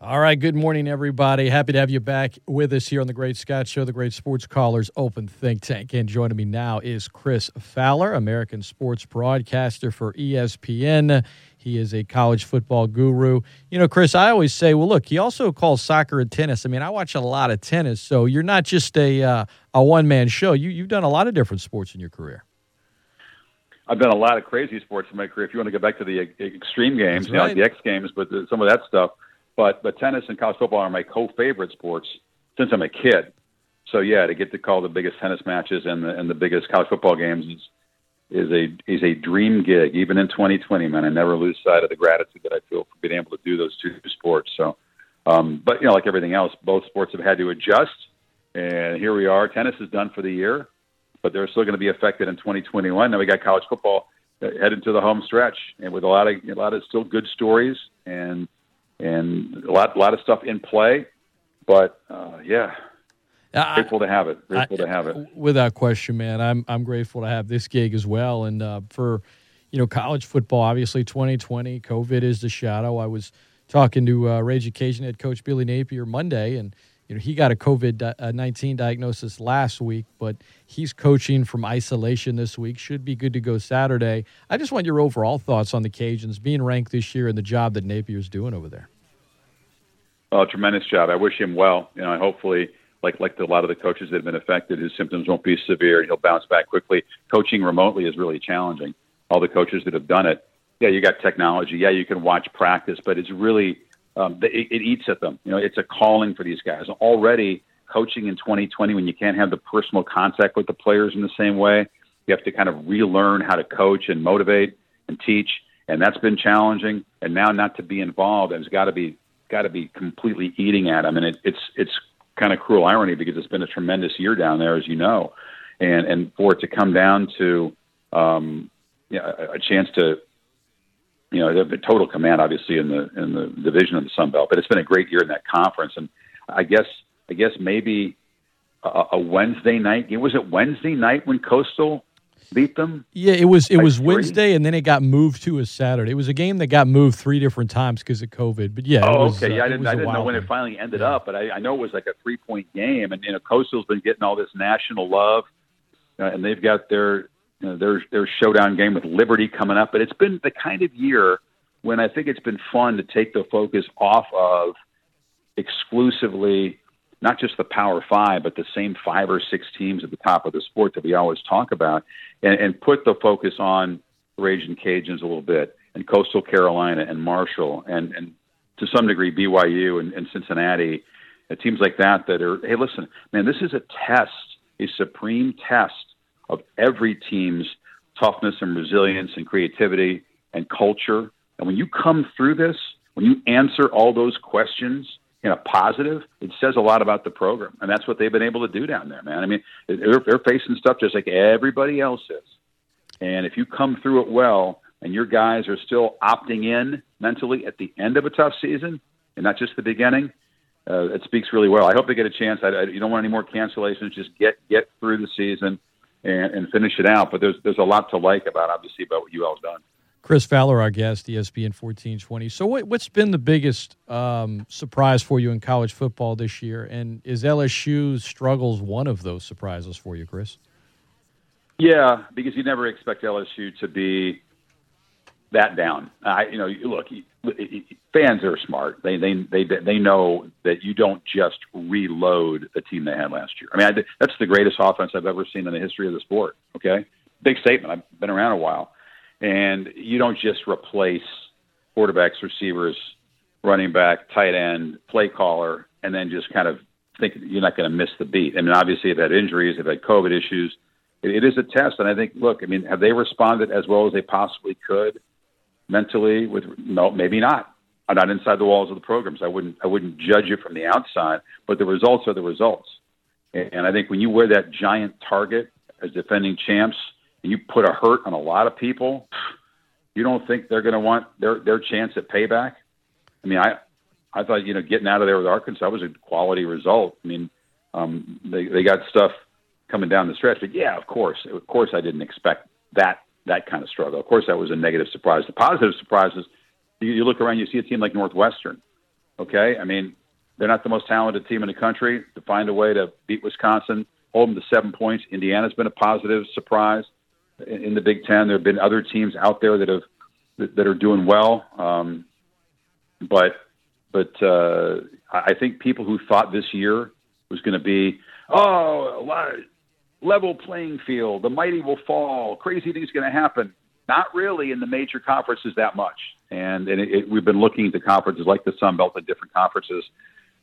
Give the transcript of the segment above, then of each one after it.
All right, good morning, everybody. Happy to have you back with us here on the Great Scott Show, the Great Sports Callers Open Think Tank. And joining me now is Chris Fowler, American sports broadcaster for ESPN. He is a college football guru. You know, Chris, I always say, well, look, he also calls soccer and tennis. I mean, I watch a lot of tennis, so you're not just a uh, a one man show. You you've done a lot of different sports in your career. I've done a lot of crazy sports in my career. If you want to go back to the extreme games, right. you know, like the X Games, but some of that stuff but but tennis and college football are my co-favorite sports since I'm a kid. So yeah, to get to call the biggest tennis matches and the and the biggest college football games is is a is a dream gig. Even in 2020, man, I never lose sight of the gratitude that I feel for being able to do those two sports. So, um, but you know, like everything else, both sports have had to adjust, and here we are. Tennis is done for the year, but they're still going to be affected in 2021. Now we got college football uh, heading to the home stretch, and with a lot of a lot of still good stories and and a lot, lot of stuff in play. But uh, yeah, grateful to have it. Grateful I, to have it. Without question, man. I'm I'm grateful to have this gig as well. And uh, for you know, college football, obviously 2020, COVID is the shadow. I was talking to uh, Ragin' Cajun head coach Billy Napier Monday, and you know, he got a COVID uh, 19 diagnosis last week, but he's coaching from isolation this week. Should be good to go Saturday. I just want your overall thoughts on the Cajuns being ranked this year and the job that Napier's doing over there. Oh, tremendous job. I wish him well. You know, hopefully, like like a lot of the coaches that have been affected, his symptoms won't be severe. He'll bounce back quickly. Coaching remotely is really challenging. All the coaches that have done it, yeah, you got technology. Yeah, you can watch practice, but it's really um, it, it eats at them. You know, it's a calling for these guys. Already coaching in 2020 when you can't have the personal contact with the players in the same way, you have to kind of relearn how to coach and motivate and teach, and that's been challenging. And now not to be involved has got to be got to be completely eating at them, and it, it's it's kind of cruel irony because it's been a tremendous year down there, as you know, and and for it to come down to um, you know, a, a chance to you know, the total command, obviously, in the in the division of the Sun Belt. But it's been a great year in that conference, and I guess I guess maybe a, a Wednesday night. Was it Wednesday night when Coastal beat them? Yeah, it was. It was three? Wednesday, and then it got moved to a Saturday. It was a game that got moved three different times because of COVID. But yeah, oh, was, okay. Yeah, uh, I didn't, I didn't know when it finally ended yeah. up, but I, I know it was like a three point game, and you know, Coastal's been getting all this national love, uh, and they've got their you know, their their showdown game with Liberty coming up. But it's been the kind of year when I think it's been fun to take the focus off of exclusively not just the Power Five, but the same five or six teams at the top of the sport that we always talk about, and, and put the focus on Raging Cajuns a little bit, and Coastal Carolina and Marshall, and and to some degree BYU and, and Cincinnati, and teams like that that are. Hey, listen, man, this is a test, a supreme test of every team's toughness and resilience and creativity and culture. And when you come through this, when you answer all those questions a positive, it says a lot about the program. And that's what they've been able to do down there, man. I mean, they're, they're facing stuff just like everybody else is. And if you come through it well and your guys are still opting in mentally at the end of a tough season and not just the beginning, uh, it speaks really well. I hope they get a chance. I, I, you don't want any more cancellations. Just get get through the season and, and finish it out. But there's there's a lot to like about obviously about what UL's done. Chris Fowler, our guest, ESPN 1420. So, what, has been the biggest um, surprise for you in college football this year? And is LSU's struggles one of those surprises for you, Chris? Yeah, because you never expect LSU to be that down. I, you know, look, fans are smart. They they they they know that you don't just reload the team they had last year. I mean, I, that's the greatest offense I've ever seen in the history of the sport. Okay, big statement. I've been around a while and you don't just replace quarterbacks, receivers, running back, tight end, play caller, and then just kind of think you're not going to miss the beat. I mean, obviously, they've had injuries, they've had COVID issues. It, it is a test, and I think, look, I mean, have they responded as well as they possibly could mentally? With no, maybe not. I'm not inside the walls of the programs. I wouldn't. I wouldn't judge it from the outside, but the results are the results. And I think when you wear that giant target as defending champs, and you put a hurt on a lot of people, you don't think they're going to want their their chance at payback? I mean, I I thought you know getting out of there with Arkansas was a quality result. I mean, um, they they got stuff coming down the stretch, but yeah, of course, of course, I didn't expect that that kind of struggle. Of course, that was a negative surprise. The positive surprise is you, you look around, you see a team like Northwestern, Okay, I mean they're not the most talented team in the country. To find a way to beat Wisconsin, hold them to seven points. Indiana's been a positive surprise in, the Big Ten. There have been other teams out there that have that, that are doing well, um, but but uh, I think people who thought this year was going to be oh a lot of level playing field, the mighty will fall, crazy things going to happen. Not really in the major conferences that much, and and it, it, we've been looking at the conferences like the Sun Belt and different conferences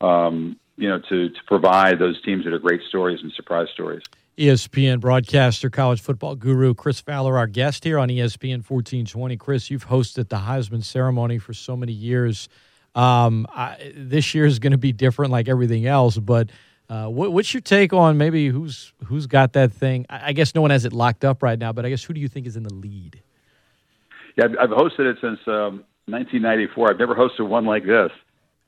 um, you know, to, to provide those teams that are great stories and surprise stories. ESPN broadcaster, college football guru Chris Fowler, our guest here on ESPN 1420. Chris, you've hosted the Heisman ceremony for so many years. Um, I, this year is going to be different, like everything else. But uh, what, what's your take on maybe who's who's got that thing? I, I, guess no one has it locked up right now, but I guess who do you think is in the lead? Yeah, I've, hosted it since um, 1994. I've never hosted one like this.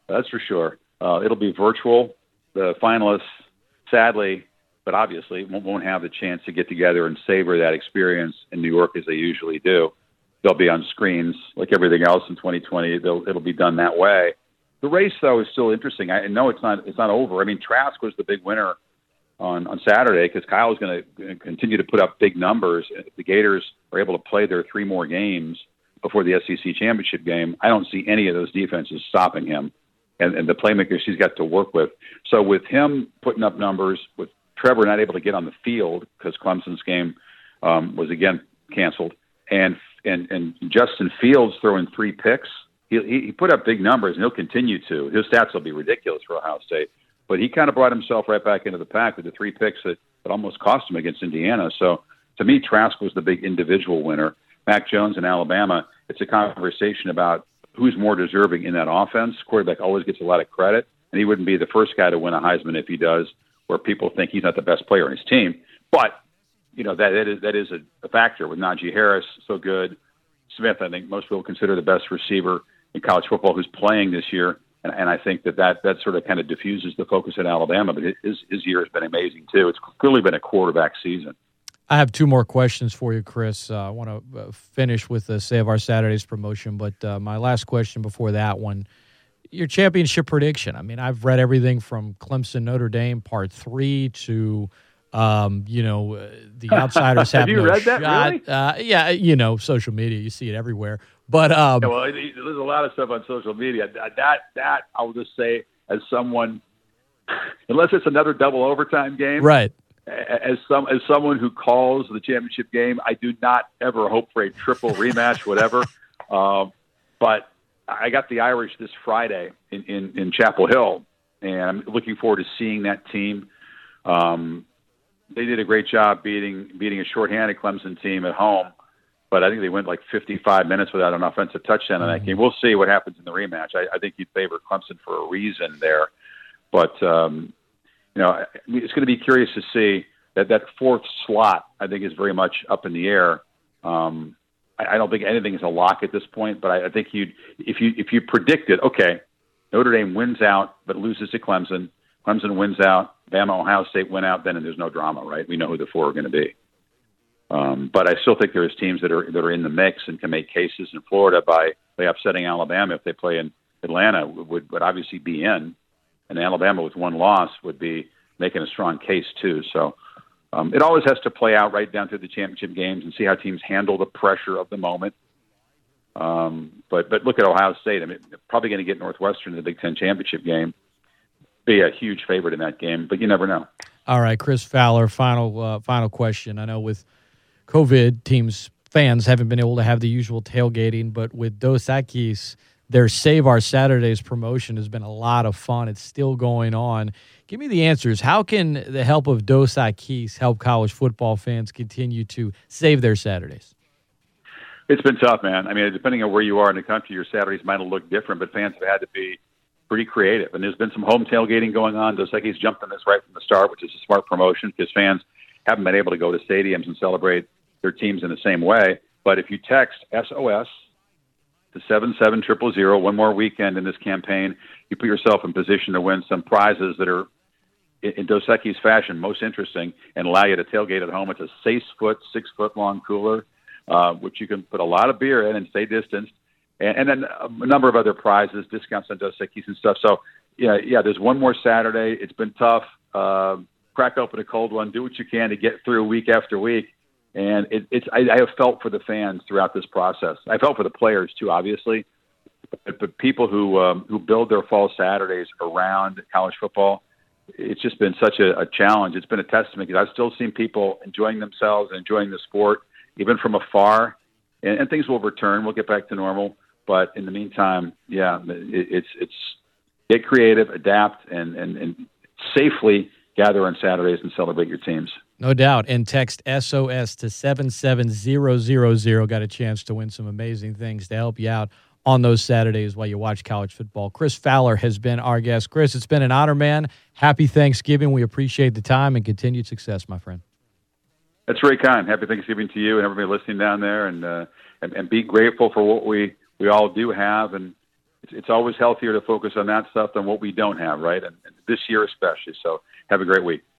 That's for sure. Uh, it'll be virtual. The finalists, sadly, but obviously, won't, have the chance to get together and savor that experience in New York as they usually do. They'll be on screens like everything else in 2020. They'll, it'll be done that way. The race, though, is still interesting. I know it's not it's not over. I mean, Trask was the big winner on on Saturday because Kyle is going to continue to put up big numbers. If the Gators are able to play their three more games before the SEC championship game, I don't see any of those defenses stopping him and, and the playmakers he's got to work with. So with him putting up numbers, with Trevor not able to get on the field because Clemson's game um, was again canceled, and and and Justin Fields throwing three picks. He, he put up big numbers, and he'll continue to. His stats will be ridiculous for Ohio State, but he kind of brought himself right back into the pack with the three picks that, that almost cost him against Indiana. So to me, Trask was the big individual winner. Mac Jones in Alabama. It's a conversation about who's more deserving in that offense. Quarterback always gets a lot of credit, and he wouldn't be the first guy to win a Heisman if he does, where people think he's not the best player on his team. But you know that, that is that is a, a factor with Najee Harris so good. Smith, I think most people consider the best receiver in college football who's playing this year, and, and I think that, that that sort of kind of diffuses the focus in Alabama. But his his year has been amazing too. It's clearly been a quarterback season. I have two more questions for you, Chris. Uh, I want to uh, finish with the Save Our Saturdays promotion, but uh, my last question before that one your championship prediction. I mean, I've read everything from Clemson Notre Dame part three to, um, you know, uh, the outsiders have, have you no read shot. that? Really? Uh, yeah, you know, social media, you see it everywhere. But um, yeah, well, there's a lot of stuff on social media. That that I will just say, as someone, unless it's another double overtime game, right? as some as someone who calls the championship game, I do not ever hope for a triple rematch, whatever. Um, but I got the Irish this Friday in, in, in Chapel Hill, and I'm looking forward to seeing that team. Um, they did a great job beating beating a shorthanded Clemson team at home, but I think they went like 55 minutes without an offensive touchdown in that mm-hmm. game. We'll see what happens in the rematch. I, I think you'd favor Clemson for a reason there, but um, you know, it's going to be curious to see that that fourth slot. I think is very much up in the air. Um, I, I don't think anything is a lock at this point, but I, I think you'd if you if you predicted, okay, Notre Dame wins out but loses to Clemson. Clemson wins out. Bama, Ohio State win out. Then there's no drama, right? We know who the four are going to be. Um, but I still think there's teams that are that are in the mix and can make cases in Florida by by upsetting Alabama if they play in Atlanta would would obviously be in and Alabama with one loss would be making a strong case too. So um, it always has to play out right down to the championship games and see how teams handle the pressure of the moment. Um, but but look at Ohio State. I mean, probably going to get Northwestern in the Big Ten championship game. Be a huge favorite in that game, but you never know. All right, Chris Fowler. Final uh, final question. I know with COVID, teams fans haven't been able to have the usual tailgating, but with Dos Equis – their Save Our Saturdays promotion has been a lot of fun. It's still going on. Give me the answers. How can the help of Dos Equis help college football fans continue to save their Saturdays? It's been tough, man. I mean, depending on where you are in the country, your Saturdays might have looked different, but fans have had to be pretty creative. And there's been some home tailgating going on. Dos Equis jumped on this right from the start, which is a smart promotion because fans haven't been able to go to stadiums and celebrate their teams in the same way. But if you text SOS to seven seven triple zero. One more weekend in this campaign, you put yourself in position to win some prizes that are in Dos Equis fashion most interesting and allow you to tailgate at home. It's a six foot, six foot long cooler, uh, which you can put a lot of beer in and stay distanced. and, and then a number of other prizes, discounts on Dos Equis and stuff. So yeah, yeah. There's one more Saturday. It's been tough. Uh, crack open a cold one. Do what you can to get through week after week. And it, it's I, I have felt for the fans throughout this process. I felt for the players too, obviously, but, but people who um, who build their fall Saturdays around college football. It's just been such a, a challenge. It's been a testament because I've still seen people enjoying themselves, and enjoying the sport, even from afar. And, and things will return. We'll get back to normal. But in the meantime, yeah, it, it's it's get creative, adapt, and, and, and safely gather on Saturdays and celebrate your teams. No doubt. And text SOS to 77000. Got a chance to win some amazing things to help you out on those Saturdays while you watch college football. Chris Fowler has been our guest. Chris, it's been an honor, man. Happy Thanksgiving. We appreciate the time and continued success, my friend. That's very kind. Happy Thanksgiving to you and everybody listening down there, and uh, and, and be grateful for what we we all do have, and it's, it's always healthier to focus on that stuff than what we don't have, right? And, and this year especially. So have a great week.